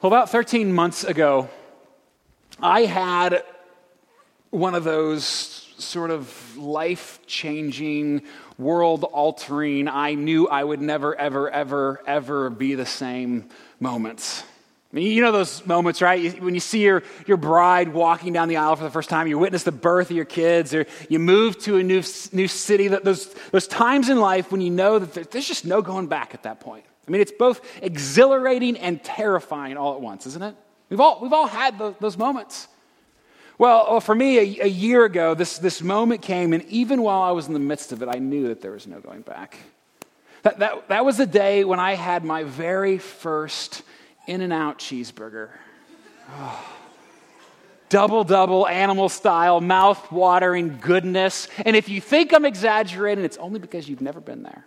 Well, about 13 months ago, I had one of those sort of life changing, world altering, I knew I would never, ever, ever, ever be the same moments. I mean, you know those moments, right? When you see your, your bride walking down the aisle for the first time, you witness the birth of your kids, or you move to a new, new city. Those, those times in life when you know that there's just no going back at that point. I mean, it's both exhilarating and terrifying all at once, isn't it? We've all, we've all had those, those moments. Well, oh, for me, a, a year ago, this, this moment came, and even while I was in the midst of it, I knew that there was no going back. That, that, that was the day when I had my very first In N Out cheeseburger. Oh. Double, double, animal style, mouth watering goodness. And if you think I'm exaggerating, it's only because you've never been there.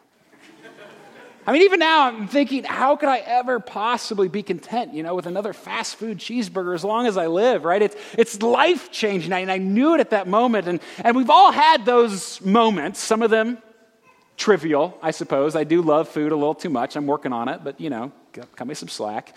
I mean, even now I'm thinking, how could I ever possibly be content, you know, with another fast food cheeseburger as long as I live, right? It's, it's life changing. And I knew it at that moment. And, and we've all had those moments, some of them trivial, I suppose. I do love food a little too much. I'm working on it, but, you know, cut me some slack.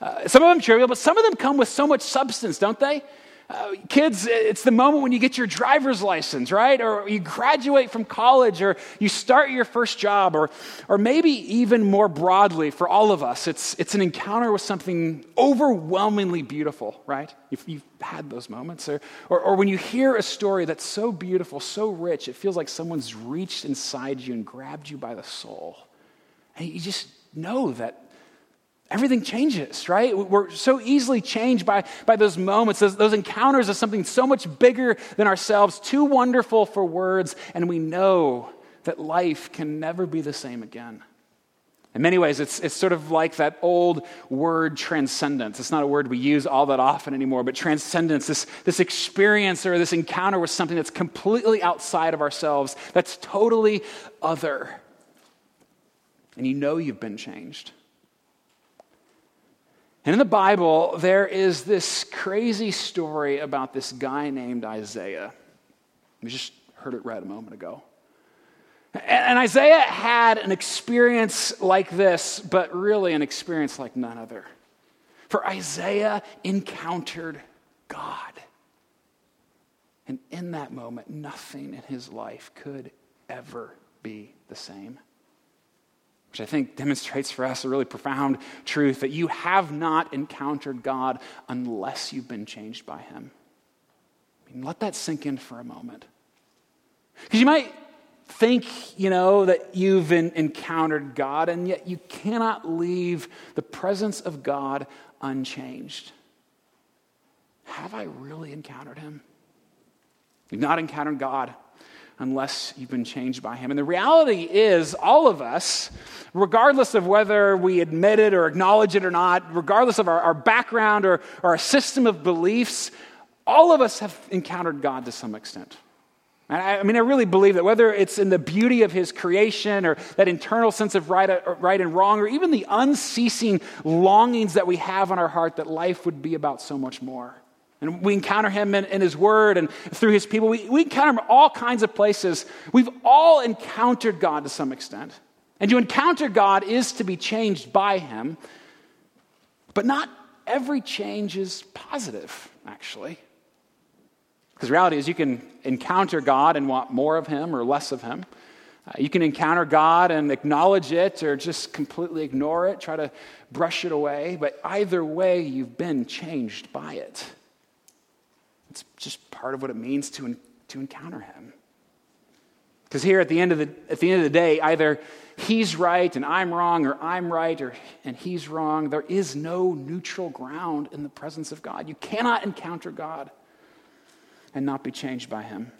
Uh, some of them trivial, but some of them come with so much substance, don't they? Uh, kids, it's the moment when you get your driver's license, right? Or you graduate from college, or you start your first job, or, or maybe even more broadly for all of us, it's, it's an encounter with something overwhelmingly beautiful, right? If you've had those moments. Or, or, or when you hear a story that's so beautiful, so rich, it feels like someone's reached inside you and grabbed you by the soul. And you just know that everything changes, right? We're so easily changed by, by those moments, those, those encounters of something so much bigger than ourselves, too wonderful for words, and we know that life can never be the same again. In many ways, it's, it's sort of like that old word transcendence. It's not a word we use all that often anymore, but transcendence, this, this experience or this encounter with something that's completely outside of ourselves, that's totally other. And you know you've been changed. And in the Bible, there is this crazy story about this guy named Isaiah. We just heard it read a moment ago. And Isaiah had an experience like this, but really an experience like none other. For Isaiah encountered God. And in that moment, nothing in his life could ever be the same which I think demonstrates for us a really profound truth that you have not encountered God unless you've been changed by Him. I mean, let that sink in for a moment. Because you might think, you know, that you've encountered God, and yet you cannot leave the presence of God unchanged. Have I really encountered Him? You've not encountered God unless you've been changed by him. And the reality is, all of us, regardless of whether we admit it or acknowledge it or not, regardless of our, our background or, or our system of beliefs, all of us have encountered God to some extent. And I, I, mean, I really believe that whether it's in the beauty of his creation or that internal sense of right, uh, right and wrong, or even the unceasing longings that we have in our heart that life would be about so much more. And we encounter him in, in, his word and through his people. We, we encounter him all kinds of places. We've all encountered God to some extent. And to encounter God is to be changed by him. But not every change is positive, actually. Because reality is you can encounter God and want more of him or less of him. Uh, you can encounter God and acknowledge it or just completely ignore it, try to brush it away. But either way, you've been changed by it. It's just part of what it means to, to encounter him. Because here at the, end of the, at the end of the day, either he's right and I'm wrong, or I'm right or, and he's wrong. There is no neutral ground in the presence of God. You cannot encounter God and not be changed by him.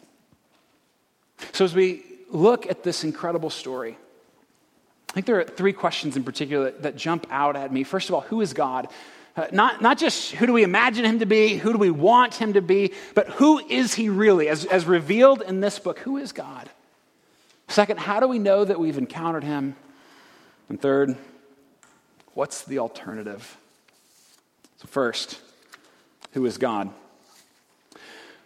So, as we look at this incredible story, I think there are three questions in particular that, that jump out at me. First of all, who is God? Uh, not, not just who do we imagine him to be, who do we want him to be, but who is he really? As, as revealed in this book, who is God? Second, how do we know that we've encountered him? And third, what's the alternative? So, first, who is God?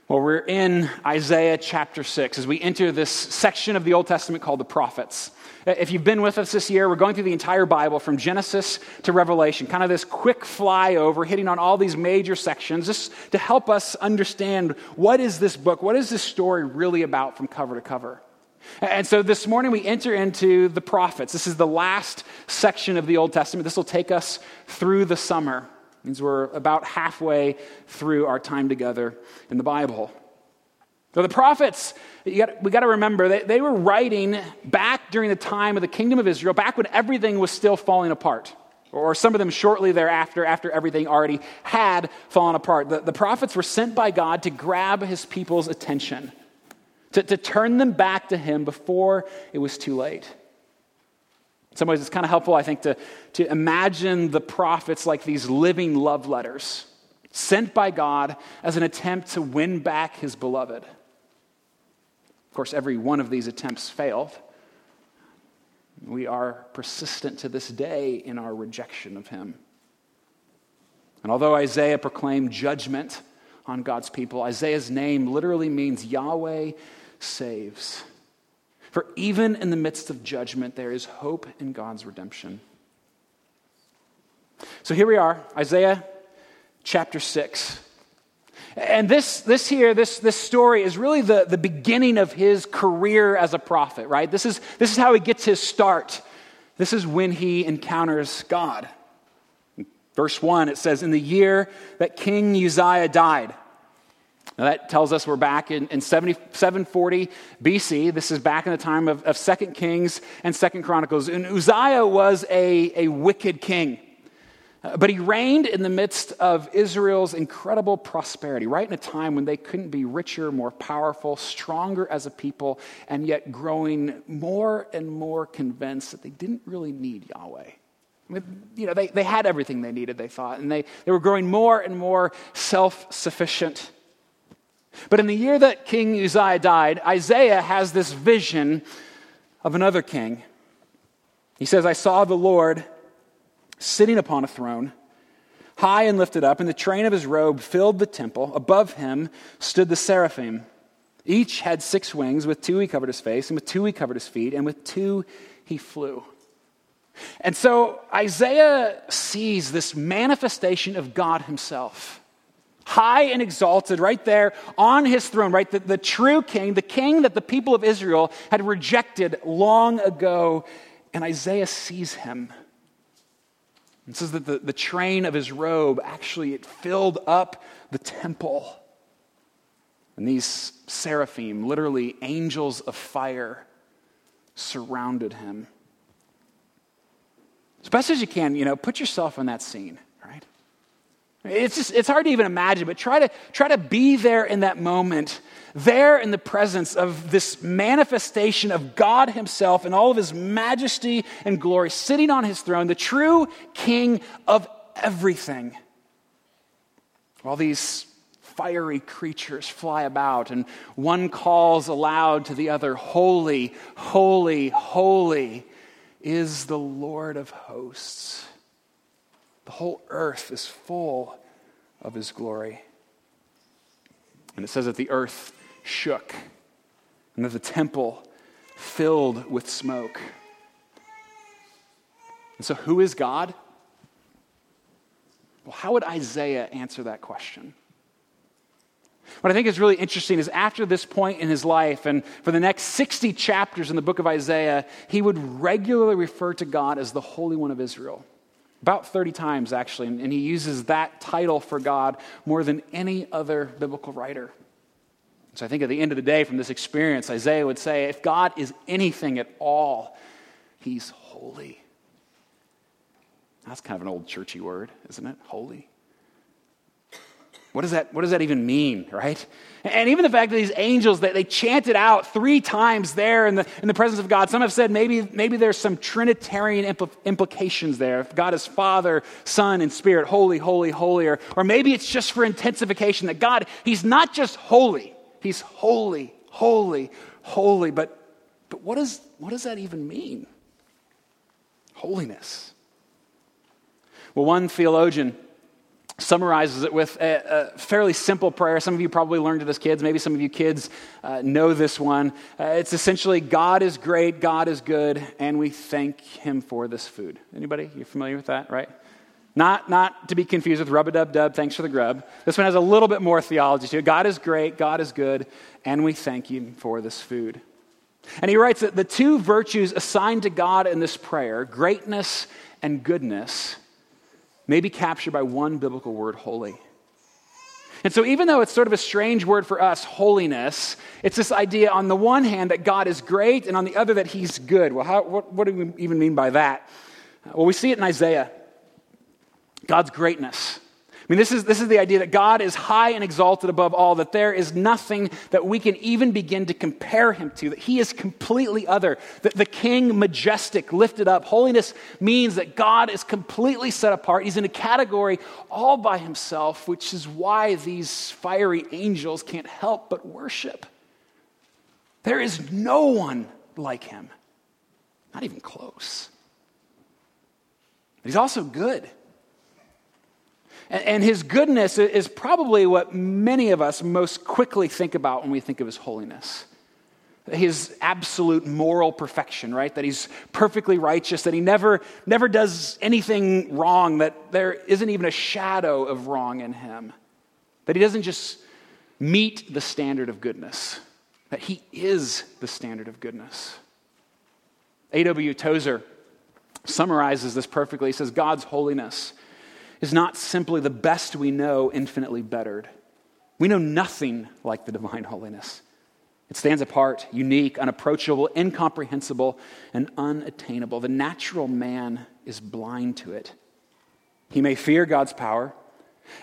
Well, we're in Isaiah chapter 6 as we enter this section of the Old Testament called the prophets. If you've been with us this year, we're going through the entire Bible from Genesis to Revelation, kind of this quick flyover, hitting on all these major sections, just to help us understand what is this book, what is this story really about from cover to cover. And so this morning we enter into the prophets. This is the last section of the Old Testament. This will take us through the summer means we're about halfway through our time together in the Bible. So the prophets, got, we got to remember, they, they were writing back during the time of the kingdom of Israel, back when everything was still falling apart. Or some of them shortly thereafter, after everything already had fallen apart. The, the prophets were sent by God to grab his people's attention, to, to turn them back to him before it was too late some ways, it's kind of helpful, I think, to, to imagine the prophets like these living love letters sent by God as an attempt to win back his beloved. Of course, every one of these attempts failed. We are persistent to this day in our rejection of him. And although Isaiah proclaimed judgment on God's people, Isaiah's name literally means Yahweh saves. For even in the midst of judgment, there is hope in God's redemption. So here we are, Isaiah chapter 6. And this, this here, this, this story is really the, the beginning of his career as a prophet, right? This is, this is how he gets his start. This is when he encounters God. Verse 1, it says, In the year that King Uzziah died, now that tells us we're back in, in 70, 740 BC. This is back in the time of, of 2 Kings and 2 Chronicles. And Uzziah was a, a wicked king. Uh, but he reigned in the midst of Israel's incredible prosperity, right in a time when they couldn't be richer, more powerful, stronger as a people, and yet growing more and more convinced that they didn't really need Yahweh. I mean, you know, they, they had everything they needed, they thought, and they, they were growing more and more self sufficient. But in the year that King Uzziah died, Isaiah has this vision of another king. He says, I saw the Lord sitting upon a throne, high and lifted up, and the train of his robe filled the temple. Above him stood the seraphim. Each had six wings. With two he covered his face, and with two he covered his feet, and with two he flew. And so Isaiah sees this manifestation of God himself high and exalted, right there on his throne, right? The, the true king, the king that the people of Israel had rejected long ago. And Isaiah sees him. It says that the, the train of his robe actually it filled up the temple. And these seraphim, literally angels of fire, surrounded him. As best as you can, you know, put yourself in that scene. It's just, it's hard to even imagine, but try to, try to be there in that moment, there in the presence of this manifestation of God Himself and all of His majesty and glory, sitting on His throne, the true King of everything. While these fiery creatures fly about, and one calls aloud to the other, Holy, holy, holy is the Lord of hosts. The whole earth is full of his glory. And it says that the earth shook and that the temple filled with smoke. And so, who is God? Well, how would Isaiah answer that question? What I think is really interesting is after this point in his life, and for the next 60 chapters in the book of Isaiah, he would regularly refer to God as the Holy One of Israel. About 30 times, actually, and he uses that title for God more than any other biblical writer. So I think at the end of the day, from this experience, Isaiah would say if God is anything at all, he's holy. That's kind of an old churchy word, isn't it? Holy. What does that, what does that even mean, right? And even the fact that these angels, that they chanted out three times there in the, in the presence of God. Some have said maybe, maybe there's some Trinitarian impl- implications there. If God is Father, Son, and Spirit, holy, holy, holy. Or, or maybe it's just for intensification that God, He's not just holy, He's holy, holy, holy. But, but what, is, what does that even mean? Holiness. Well, one theologian summarizes it with a, a, fairly simple prayer. Some of you probably learned it as kids. Maybe some of you kids uh, know this one. Uh, it's essentially God is great, God is good, and we thank Him for this food. Anybody? You familiar with that, right? Not, not to be confused with rub a dub dub, thanks for the grub. This one has a little bit more theology to it. God is great, God is good, and we thank Him for this food. And he writes that the two virtues assigned to God in this prayer, greatness and goodness, may be captured by one biblical word, holy. And so, even though it's sort of a strange word for us, holiness, it's this idea on the one hand that God is great, and on the other that he's good. Well, how, what, what do we even mean by that? Well, we see it in Isaiah God's greatness. I mean, this is, this is the idea that God is high and exalted above all, that there is nothing that we can even begin to compare him to, that he is completely other, that the king, majestic, lifted up. Holiness means that God is completely set apart. He's in a category all by himself, which is why these fiery angels can't help but worship. There is no one like him, not even close. But he's also good. And his goodness is probably what many of us most quickly think about when we think of his holiness. His absolute moral perfection, right? That he's perfectly righteous, that he never, never does anything wrong, that there isn't even a shadow of wrong in him. That he doesn't just meet the standard of goodness, that he is the standard of goodness. A.W. Tozer summarizes this perfectly. He says, God's holiness is not simply the best we know, infinitely bettered. We know nothing like the divine holiness. It stands apart, unique, unapproachable, incomprehensible, and unattainable. The natural man is blind to it. He may fear God's power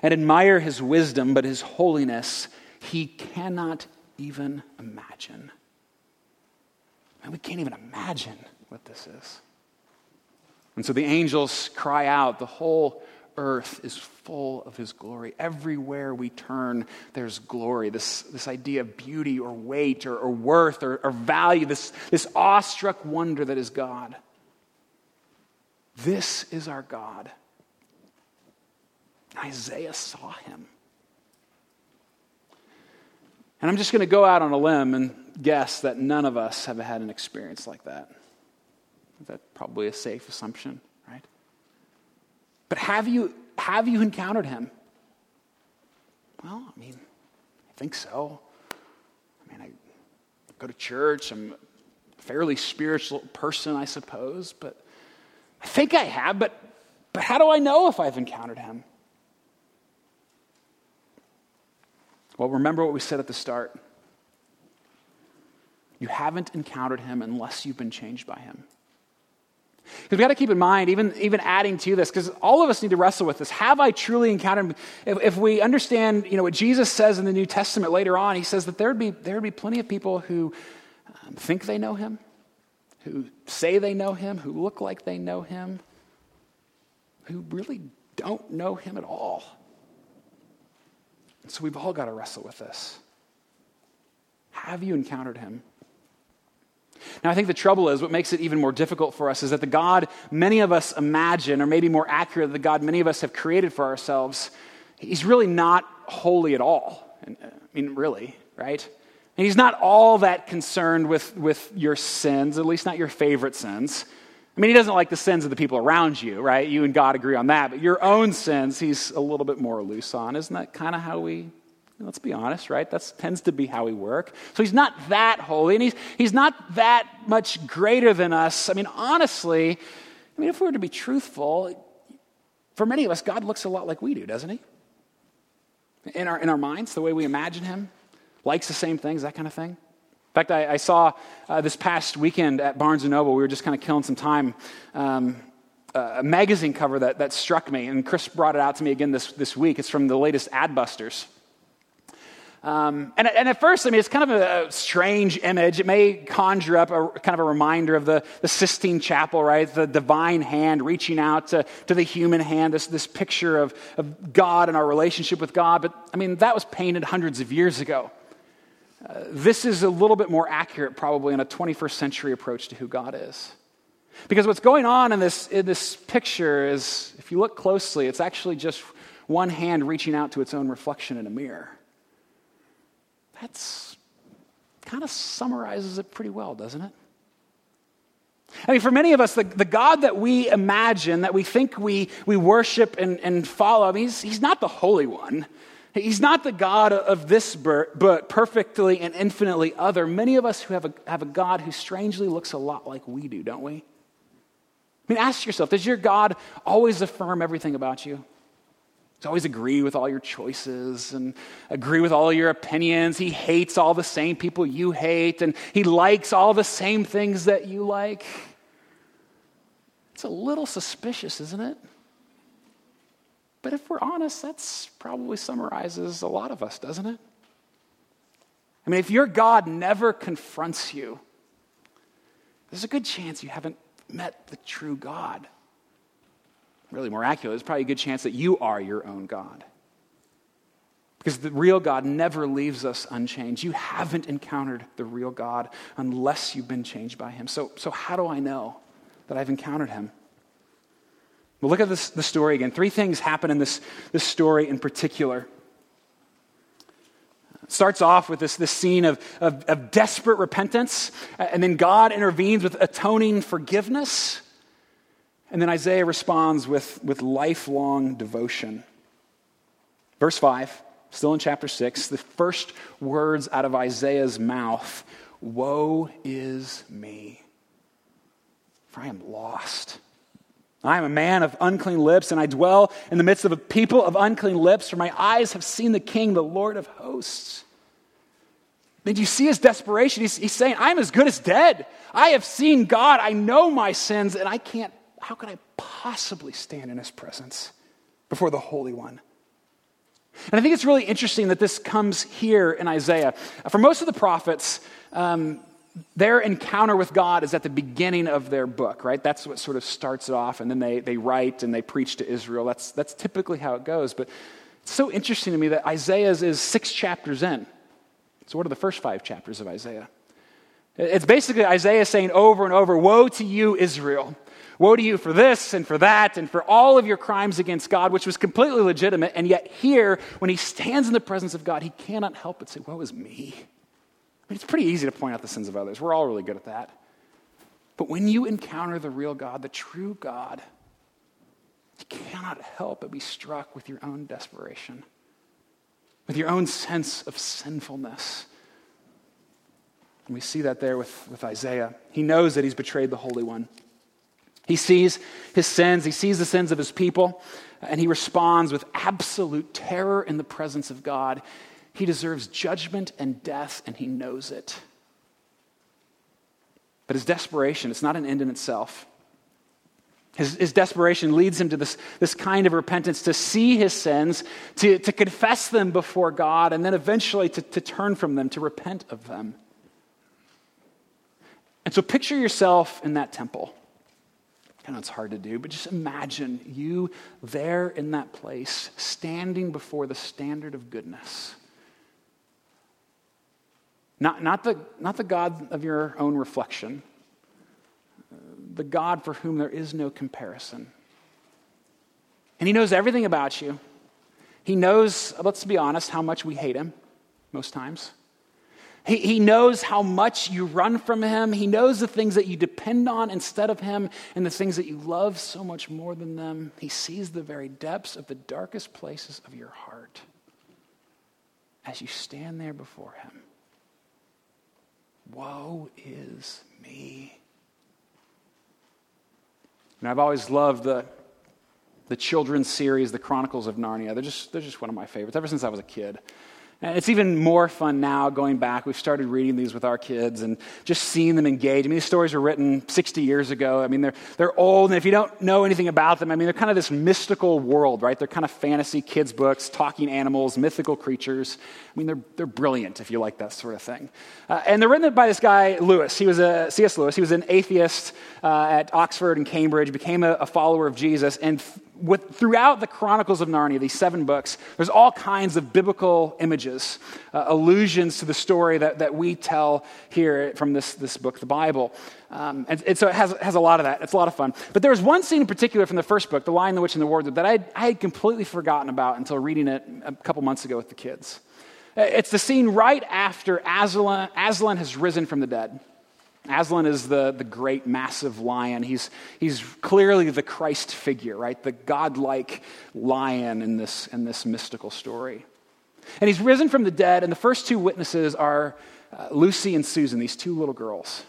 and admire his wisdom, but his holiness he cannot even imagine. And we can't even imagine what this is. And so the angels cry out, the whole earth is full of his glory. Everywhere we turn, there's glory. This, this idea of beauty or weight or, or worth or, or value, this, this awestruck wonder that is God. This is our God. Isaiah saw him. And I'm just going to go out on a limb and guess that none of us have had an experience like that. That's probably a safe assumption. But have you, have you encountered him? Well, I mean, I think so. I mean, I go to church, I'm a fairly spiritual person, I suppose, but I think I have, but, but how do I know if I've encountered him? Well, remember what we said at the start. You haven't encountered him unless you've been changed by him. Because we got to keep in mind, even, even adding to this, because all of us need to wrestle with this. Have I truly encountered? If, if, we understand you know, what Jesus says in the New Testament later on, he says that there would be, there would be plenty of people who um, think they know him, who say they know him, who look like they know him, who really don't know him at all. And so we've all got to wrestle with this. Have you encountered him? Now, I think the trouble is, what makes it even more difficult for us is that the God many of us imagine, or maybe more accurate, the God many of us have created for ourselves, he's really not holy at all. Uh, I mean, really, right? And he's not all that concerned with, with your sins, at least not your favorite sins. I mean, he doesn't like the sins of the people around you, right? You and God agree on that. But your own sins, he's a little bit more loose on. Isn't that kind of how we Let's be honest, right? That tends to be how we work. So he's not that holy, and he's, he's not that much greater than us. I mean, honestly, I mean, if we were to be truthful, for many of us, God looks a lot like we do, doesn't he? In our, in our minds, the way we imagine him, likes the same things, that kind of thing. In fact, I, I saw uh, this past weekend at Barnes & Noble, we were just kind of killing some time. Um, a magazine cover that, that struck me, and Chris brought it out to me again this, this week. It's from the latest Adbusters. Um, and, and, at first, I mean, it's kind of a, strange image. It may conjure up a kind of a reminder of the, the Sistine Chapel, right? The divine hand reaching out to, to the human hand, this, this picture of, of God and our relationship with God. But I mean, that was painted hundreds of years ago. Uh, this is a little bit more accurate, probably, in a 21st century approach to who God is. Because what's going on in this, in this picture is, if you look closely, it's actually just one hand reaching out to its own reflection in a mirror. That's kind of summarizes it pretty well, doesn't it? I mean, for many of us, the, the God that we imagine, that we think we, we worship and, and follow, I mean, he's, he's not the Holy One. He's not the God of this but perfectly and infinitely other. Many of us who have a, have a God who strangely looks a lot like we do, don't we? I mean, ask yourself does your God always affirm everything about you? Does always agree with all your choices and agree with all your opinions? He hates all the same people you hate, and he likes all the same things that you like. It's a little suspicious, isn't it? But if we're honest, that's probably summarizes a lot of us, doesn't it? I mean, if your God never confronts you, there's a good chance you haven't met the true God. Really miraculous, there's probably a good chance that you are your own God. Because the real God never leaves us unchanged. You haven't encountered the real God unless you've been changed by Him. So, so how do I know that I've encountered Him? Well, look at this, the story again. Three things happen in this, this story in particular. Starts off with this, this scene of, of, of desperate repentance, and then God intervenes with atoning forgiveness. And then Isaiah responds with, with lifelong devotion. Verse 5, still in chapter 6, the first words out of Isaiah's mouth Woe is me, for I am lost. I am a man of unclean lips, and I dwell in the midst of a people of unclean lips, for my eyes have seen the King, the Lord of hosts. Did you see his desperation? He's, he's saying, I'm as good as dead. I have seen God. I know my sins, and I can't, how could I possibly stand in his presence before the Holy One? And I think it's really interesting that this comes here in Isaiah. For most of the prophets, um, their encounter with God is at the beginning of their book, right? That's what sort of starts it off, and then they, they write and they preach to Israel. That's, that's typically how it goes. But it's so interesting to me that Isaiah's is six chapters in. So, what are the first five chapters of Isaiah? It's basically Isaiah saying over and over, Woe to you, Israel. Woe to you for this and for that and for all of your crimes against God, which was completely legitimate. And yet, here, when he stands in the presence of God, he cannot help but say, Woe is me. I mean, it's pretty easy to point out the sins of others. We're all really good at that. But when you encounter the real God, the true God, you cannot help but be struck with your own desperation, with your own sense of sinfulness. And we see that there with, with Isaiah. He knows that he's betrayed the Holy One. He sees his sins, he sees the sins of his people, and he responds with absolute terror in the presence of God. He deserves judgment and death, and he knows it. But his desperation, it's not an end in itself. His, his, desperation leads him to this, this kind of repentance to see his sins, to, to confess them before God, and then eventually to, to turn from them, to repent of them. And so picture yourself in that temple. I know it's hard to do, but just imagine you there in that place, standing before the standard of goodness not, not, the, not the God of your own reflection, the God for whom there is no comparison. And He knows everything about you. He knows, let's be honest, how much we hate Him most times. He, he knows how much you run from Him. He knows the things that you depend on instead of Him and the things that you love so much more than them. He sees the very depths of the darkest places of your heart as you stand there before Him. Woe is me. And I've always loved the, the children's series, The Chronicles of Narnia. They're just, they're just one of my favorites ever since I was a kid. It's even more fun now going back. We've started reading these with our kids and just seeing them engage. I mean, these stories were written 60 years ago. I mean, they're, they're old, and if you don't know anything about them, I mean, they're kind of this mystical world, right? They're kind of fantasy kids' books, talking animals, mythical creatures. I mean, they're, they're brilliant if you like that sort of thing. Uh, and they're written by this guy, Lewis. He was a, C.S. Lewis. He was an atheist uh, at Oxford and Cambridge, became a, a follower of Jesus, and with, throughout the Chronicles of Narnia, these seven books, there's all kinds of biblical images, uh, allusions to the story that, that we tell here from this, this book, the Bible. Um, and, and, so it has, has a lot of that. It's a lot of fun. But there was one scene in particular from the first book, The Lion, the Witch, and the Wardrobe, that I had, I had completely forgotten about until reading it a couple months ago with the kids. It's the scene right after Aslan, Aslan has risen from the dead. Aslan is the, the great, massive lion. He's, he's clearly the Christ figure, right? The godlike lion in this, in this mystical story. And he's risen from the dead, and the first two witnesses are uh, Lucy and Susan, these two little girls.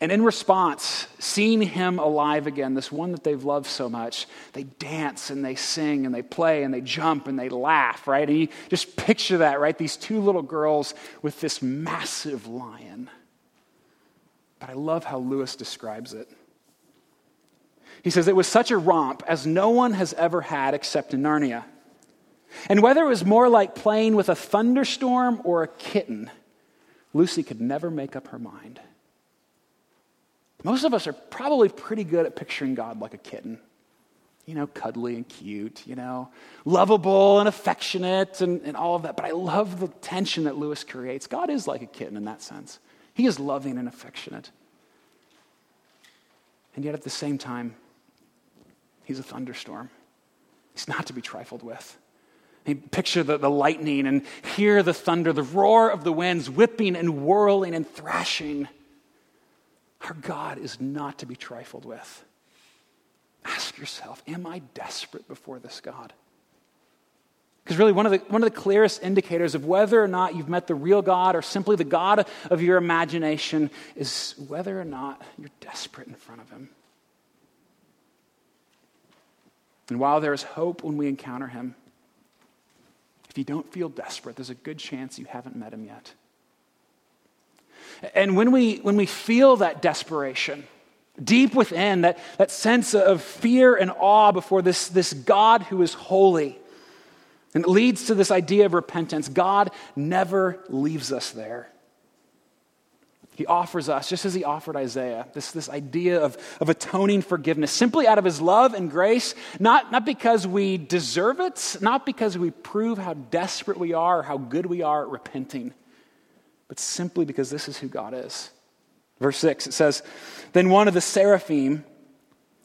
And in response, seeing him alive again, this one that they've loved so much, they dance and they sing and they play and they jump and they laugh, right? And you just picture that, right? These two little girls with this massive lion. But I love how Lewis describes it. He says, It was such a romp as no one has ever had except in Narnia. And whether it was more like playing with a thunderstorm or a kitten, Lucy could never make up her mind. Most of us are probably pretty good at picturing God like a kitten. You know, cuddly and cute, you know, lovable and affectionate and, and all of that. But I love the tension that Lewis creates. God is like a kitten in that sense. He is loving and affectionate. And yet at the same time, he's a thunderstorm. He's not to be trifled with. I picture the, the lightning and hear the thunder, the roar of the winds whipping and whirling and thrashing. Our God is not to be trifled with. Ask yourself Am I desperate before this God? Because really, one of, the, one of the clearest indicators of whether or not you've met the real God or simply the God of your imagination is whether or not you're desperate in front of Him. And while there is hope when we encounter Him, if you don't feel desperate, there's a good chance you haven't met Him yet. And when we, when we feel that desperation, deep within, that, that sense of fear and awe before this, this God who is holy, and it leads to this idea of repentance. God never leaves us there. He offers us, just as he offered Isaiah, this, this idea of, of atoning forgiveness simply out of his love and grace, not, not because we deserve it, not because we prove how desperate we are or how good we are at repenting, but simply because this is who God is. Verse 6, it says, Then one of the seraphim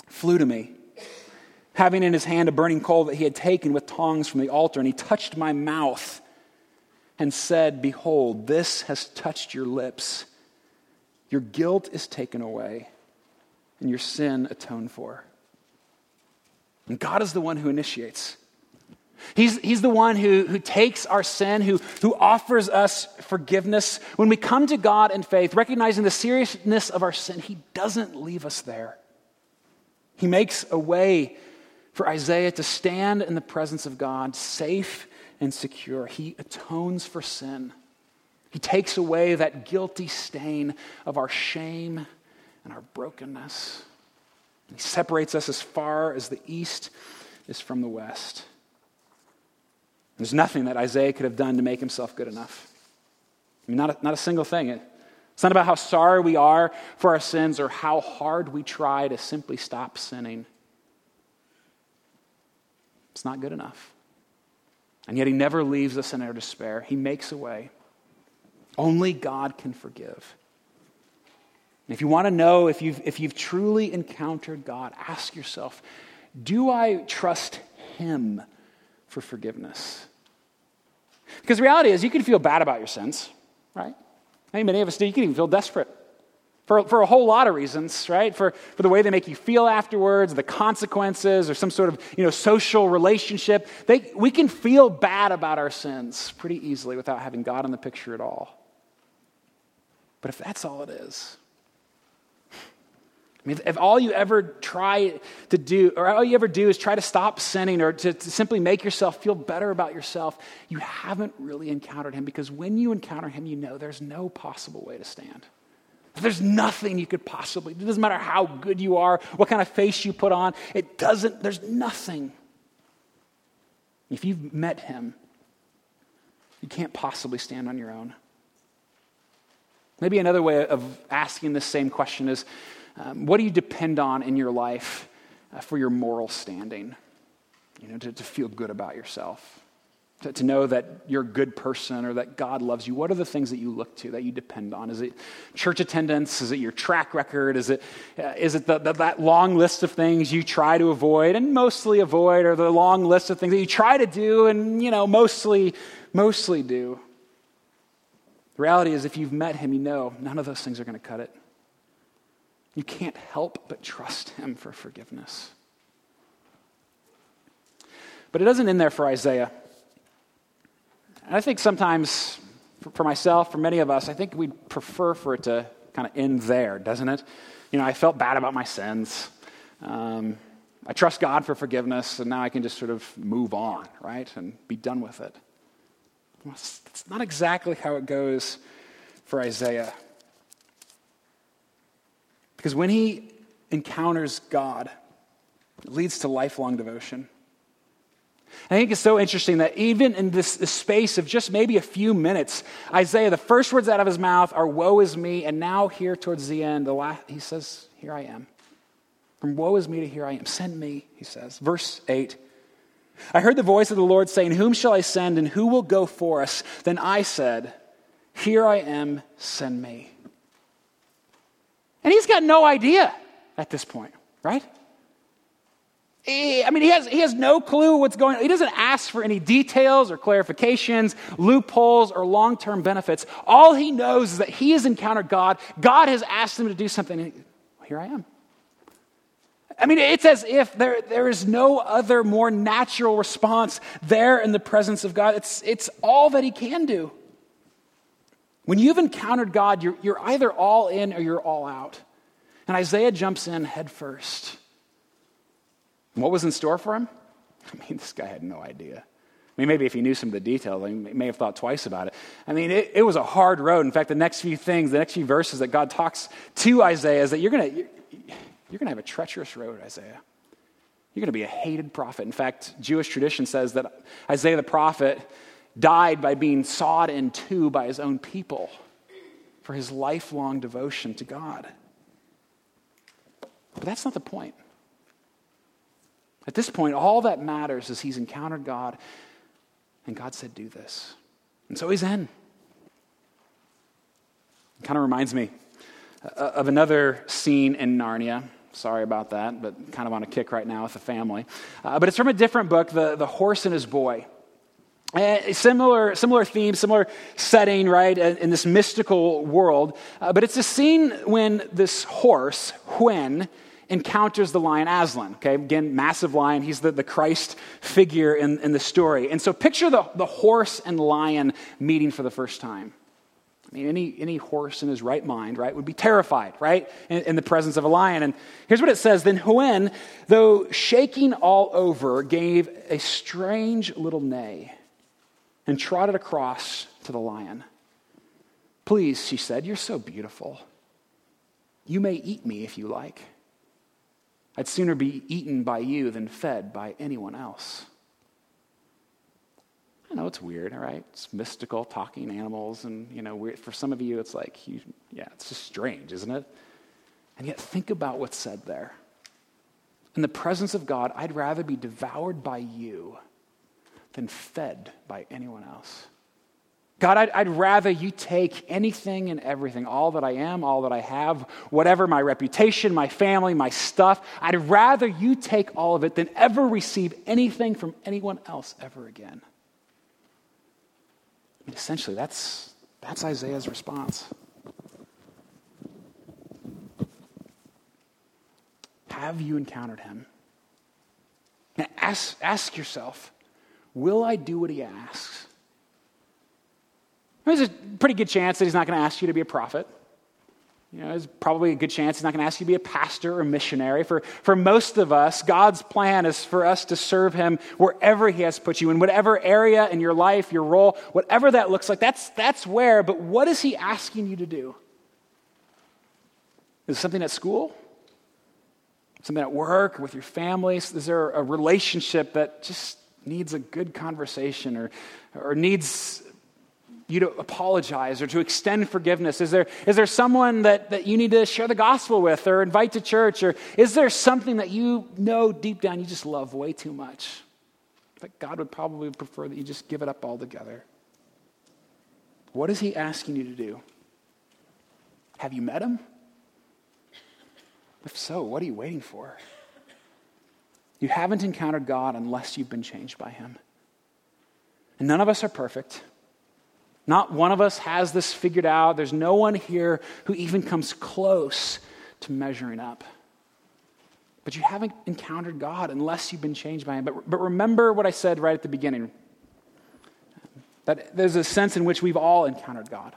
flew to me having in his hand a burning coal that he had taken with tongs from the altar, and he touched my mouth and said, Behold, this has touched your lips. Your guilt is taken away, and your sin atoned for. And God is the one who initiates. He's, he's the one who, who takes our sin, who, who offers us forgiveness. When we come to God in faith, recognizing the seriousness of our sin, He doesn't leave us there. He makes a way for Isaiah to stand in the presence of God safe and secure. He atones for sin. He takes away that guilty stain of our shame and our brokenness. He separates us as far as the east is from the west. There's nothing that Isaiah could have done to make himself good enough. I mean, not a, not a single thing. It's not about how sorry we are for our sins or how hard we try to simply stop sinning. It's not good enough. And yet, He never leaves us in our despair. He makes a way. Only God can forgive. if you want to know if you've, if you've truly encountered God, ask yourself do I trust Him for forgiveness? Because the reality is, you can feel bad about your sins, right? I mean, many of us do. You can even feel desperate for, for a whole lot of reasons, right? For, for the way they make you feel afterwards, the consequences, or some sort of you know, social relationship. They, we can feel bad about our sins pretty easily without having God in the picture at all. But if that's all it is, I mean, if all you ever try to do, or all you ever do is try to stop sinning or to, to, simply make yourself feel better about yourself, you haven't really encountered Him because when you encounter Him, you know there's no possible way to stand. There's nothing you could possibly, it doesn't matter how good you are, what kind of face you put on, it doesn't, there's nothing. If you've met him, you can't possibly stand on your own. Maybe another way of asking this same question is um, what do you depend on in your life uh, for your moral standing, you know, to, to feel good about yourself, to, to know that you're a good person or that God loves you. What are the things that you look to, that you depend on? Is it church attendance? Is it your track record? Is it, uh, is it the, the, that long list of things you try to avoid and mostly avoid, or the long list of things that you try to do and, you know, mostly, mostly do? The reality is, if you've met him, you know none of those things are going to cut it. You can't help but trust him for forgiveness. But it doesn't end there for Isaiah. And I think sometimes, for myself, for many of us, I think we'd prefer for it to kind of end there, doesn't it? You know, I felt bad about my sins. Um, I trust God for forgiveness, and now I can just sort of move on, right, and be done with it. Well, it's not exactly how it goes for Isaiah. Because when he encounters God, it leads to lifelong devotion. I think it's so interesting that even in this, this, space of just maybe a few minutes, Isaiah, the first words out of his mouth are, Woe is me. And now, here towards the end, the last, he says, Here I am. From woe is me to here I am. Send me, he says. Verse 8 I heard the voice of the Lord saying, Whom shall I send and who will go for us? Then I said, Here I am, send me. And he's got no idea at this point, right? I mean, he has, he has no clue what's going on. He doesn't ask for any details or clarifications, loopholes, or long term benefits. All he knows is that he has encountered God. God has asked him to do something. Here I am. I mean, it's as if there, there is no other more natural response there in the presence of God. It's, it's all that he can do. When you've encountered God, you're, you're either all in or you're all out. And Isaiah jumps in head first. What was in store for him? I mean, this guy had no idea. I mean, maybe if he knew some of the details, he may have thought twice about it. I mean, it, it was a hard road. In fact, the next few things, the next few verses that God talks to Isaiah is that you're going you're going to have a treacherous road, Isaiah. You're going to be a hated prophet. In fact, Jewish tradition says that Isaiah the prophet died by being sawed in two by his own people for his lifelong devotion to God. But that's not the point. At this point, all that matters is he's encountered God, and God said, Do this. And so he's in. It kind of reminds me uh, of another scene in Narnia. Sorry about that, but kind of on a kick right now with the family. Uh, but it's from a different book, The, the Horse and His Boy. Uh, similar, similar theme, similar setting, right, in this mystical world. Uh, but it's a scene when this horse, Hwin, encounters the lion Aslan. Okay, again, massive lion. He's the, the Christ figure in, in the story. And so picture the, the horse and lion meeting for the first time. I mean, any, any horse in his right mind, right, would be terrified, right, in, in, the presence of a lion. And here's what it says Then Hwin, though shaking all over, gave a strange little neigh and trotted across to the lion. Please, she said, you're so beautiful. You may eat me if you like. I'd sooner be eaten by you than fed by anyone else. I know it's weird, all right? It's mystical, talking animals, and you know, weird. for some of you, it's like, you, yeah, it's just strange, isn't it? And yet, think about what's said there. In the presence of God, I'd rather be devoured by you than fed by anyone else. God, I'd, I'd, rather you take anything and everything, all that I am, all that I have, whatever my reputation, my family, my stuff. I'd rather you take all of it than ever receive anything from anyone else ever again. Mean, essentially, that's, that's Isaiah's response. Have you encountered him? Now ask, ask yourself Will I do what he asks? There's a pretty good chance that he's not going to ask you to be a prophet. You know, there's probably a good chance he's not going to ask you to be a pastor or missionary. For, for most of us, God's plan is for us to serve him wherever he has put you, in whatever area in your life, your role, whatever that looks like, that's, that's where. But what is he asking you to do? Is it something at school? Something at work, with your family? Is there a relationship that just needs a good conversation or, or needs you to apologize or to extend forgiveness? Is there, is there someone that, that you need to share the gospel with or invite to church? Or is there something that you know deep down you just love way too much? That God would probably prefer that you just give it up altogether. What is He asking you to do? Have you met Him? If so, what are you waiting for? You haven't encountered God unless you've been changed by Him. And none of us are perfect. Not one of us has this figured out. There's no one here who even comes close to measuring up. But you haven't encountered God unless you've been changed by Him. But, but remember what I said right at the beginning that there's a sense in which we've all encountered God.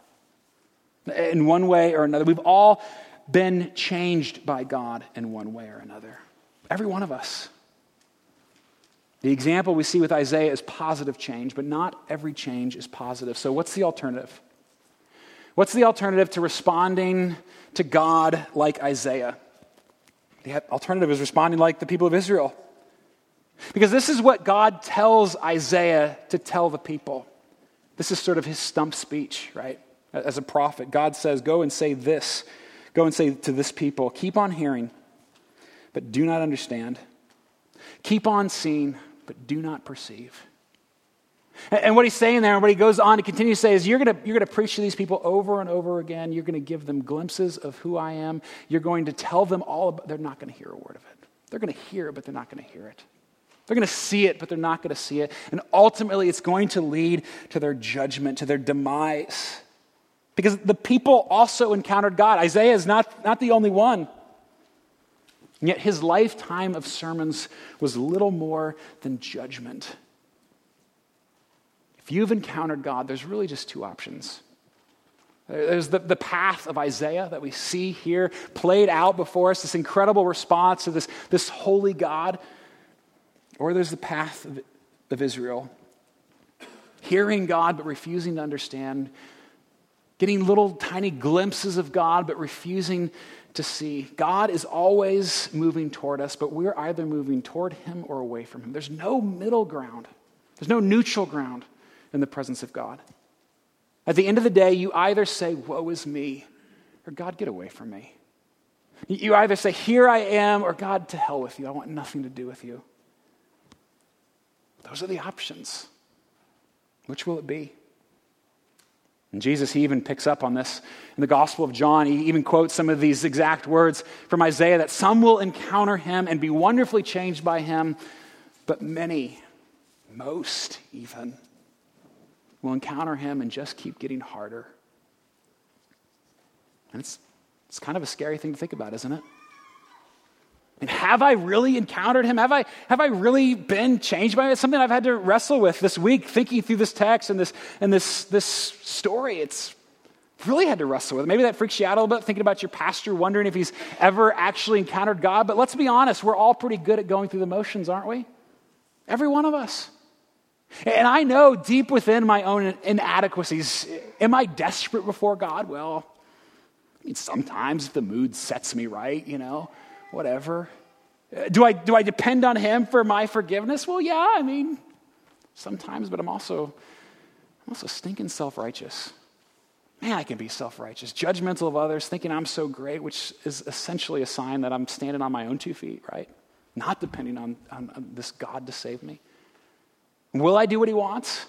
In one way or another, we've all been changed by God in one way or another. Every one of us. The example we see with Isaiah is positive change, but not every change is positive. So, what's the alternative? What's the alternative to responding to God like Isaiah? The alternative is responding like the people of Israel. Because this is what God tells Isaiah to tell the people. This is sort of his stump speech, right? As a prophet, God says, Go and say this. Go and say to this people, Keep on hearing, but do not understand. Keep on seeing, but do not perceive. And what he's saying there, and what he goes on to continue to say is, you're going you're to preach to these people over and over again. You're going to give them glimpses of who I am. You're going to tell them all about, they're not going to hear a word of it. They're going to hear it, but they're not going to hear it. They're going to see it, but they're not going to see it. And ultimately, it's going to lead to their judgment, to their demise. Because the people also encountered God. Isaiah is not, not the only one. And yet his lifetime of sermons was little more than judgment. If you've encountered God, there's really just two options. There's the, the path of Isaiah that we see here played out before us, this incredible response to this, this holy God. Or there's the path of, of Israel, hearing God but refusing to understand, getting little tiny glimpses of God but refusing to see. God is always moving toward us, but we're either moving toward Him or away from Him. There's no middle ground, there's no neutral ground in the presence of God. At the end of the day, you either say, Woe is me, or God, get away from me. You either say, Here I am, or God, to hell with you. I want nothing to do with you. Those are the options. Which will it be? And Jesus, he even picks up on this in the Gospel of John. He even quotes some of these exact words from Isaiah that some will encounter him and be wonderfully changed by him, but many, most even, will encounter him and just keep getting harder. And it's, it's kind of a scary thing to think about, isn't it? Have I really encountered him? Have I, have I really been changed by it? It's something I've had to wrestle with this week, thinking through this text and this, and this, this story. It's really had to wrestle with. Maybe that freaks you out a little bit, thinking about your pastor, wondering if he's ever actually encountered God. But let's be honest, we're all pretty good at going through the motions, aren't we? Every one of us. And I know deep within my own inadequacies, am I desperate before God? Well, I mean, sometimes if the mood sets me right, you know whatever. Uh, do I, do I depend on him for my forgiveness? Well, yeah, I mean, sometimes, but I'm also, I'm also stinking self righteous. Man, I can be self righteous, judgmental of others, thinking I'm so great, which is essentially a sign that I'm standing on my own two feet, right? Not depending on, on this God to save me. Will I do what he wants?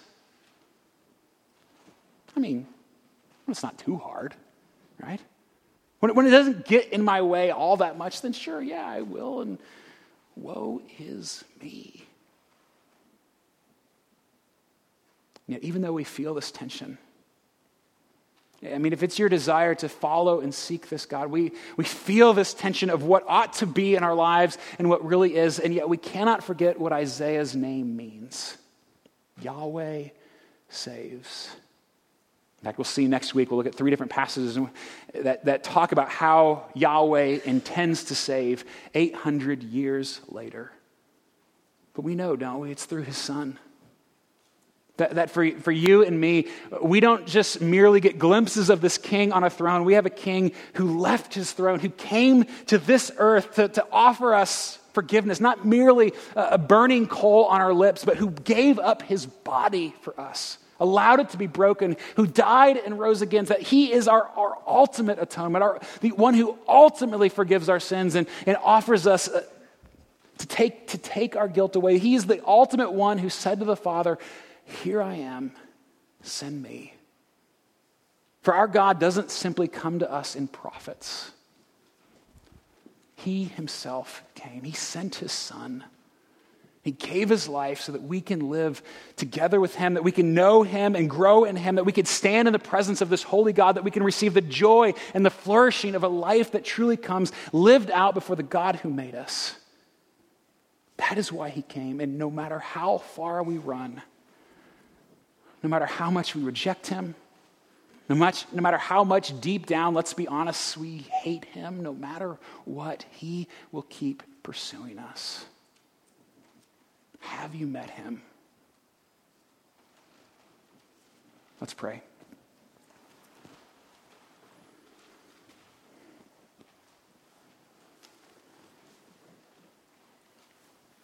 I mean, it's not too hard, right? When, when it doesn't get in my way all that much, then sure, yeah, I will. And woe is me. Yet, even though we feel this tension, I mean, if it's your desire to follow and seek this God, we, we feel this tension of what ought to be in our lives and what really is, and yet we cannot forget what Isaiah's name means Yahweh saves. In fact, we'll see next week, we'll look at three different passages that, that talk about how Yahweh intends to save 800 years later. But we know, don't we? It's through his son. That, that for, for you and me, we don't just merely get glimpses of this king on a throne. We have a king who left his throne, who came to this earth to, to offer us forgiveness, not merely a burning coal on our lips, but who gave up his body for us allowed it to be broken, who died and rose again, that he is our, our ultimate atonement, our, the one who ultimately forgives our sins and, and offers us uh, to, take, to take our guilt away. He is the ultimate one who said to the Father, Here I am, send me. For our God doesn't simply come to us in prophets. He himself came. He sent his son. He gave his life so that we can live together with him, that we can know him and grow in him, that we can stand in the presence of this holy God, that we can receive the joy and the flourishing of a life that truly comes lived out before the God who made us. That is why he came. And no matter how far we run, no matter how much we reject him, no, much, no matter how much deep down, let's be honest, we hate him, no matter what, he will keep pursuing us. Have you met him? Let's pray.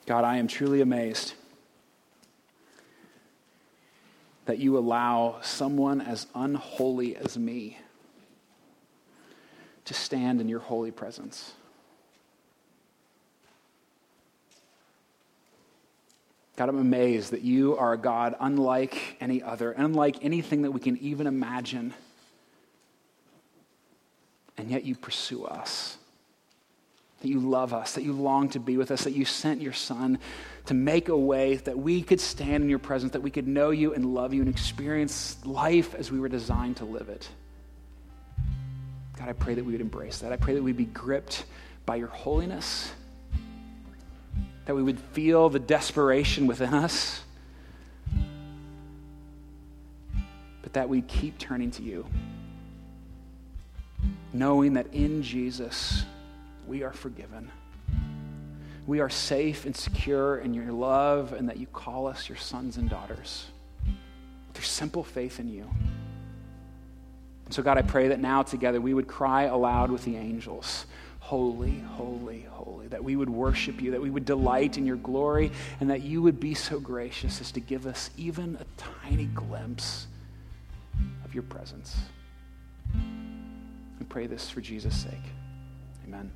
God, I am truly amazed that you allow someone as unholy as me to stand in your holy presence. God, I'm amazed that you are a God unlike any other, unlike anything that we can even imagine. And yet you pursue us that you love us, that you long to be with us, that you sent your Son to make a way that we could stand in your presence, that we could know you and love you and experience life as we were designed to live it. God, I pray that we would embrace that. I pray that we'd be gripped by your holiness, that we would feel the desperation within us, but that we'd keep turning to you, knowing that in Jesus, we are forgiven. We are safe and secure in your love, and that you call us your sons and daughters through simple faith in you. So, God, I pray that now together we would cry aloud with the angels Holy, holy, holy. That we would worship you, that we would delight in your glory, and that you would be so gracious as to give us even a tiny glimpse of your presence. We pray this for Jesus' sake. Amen.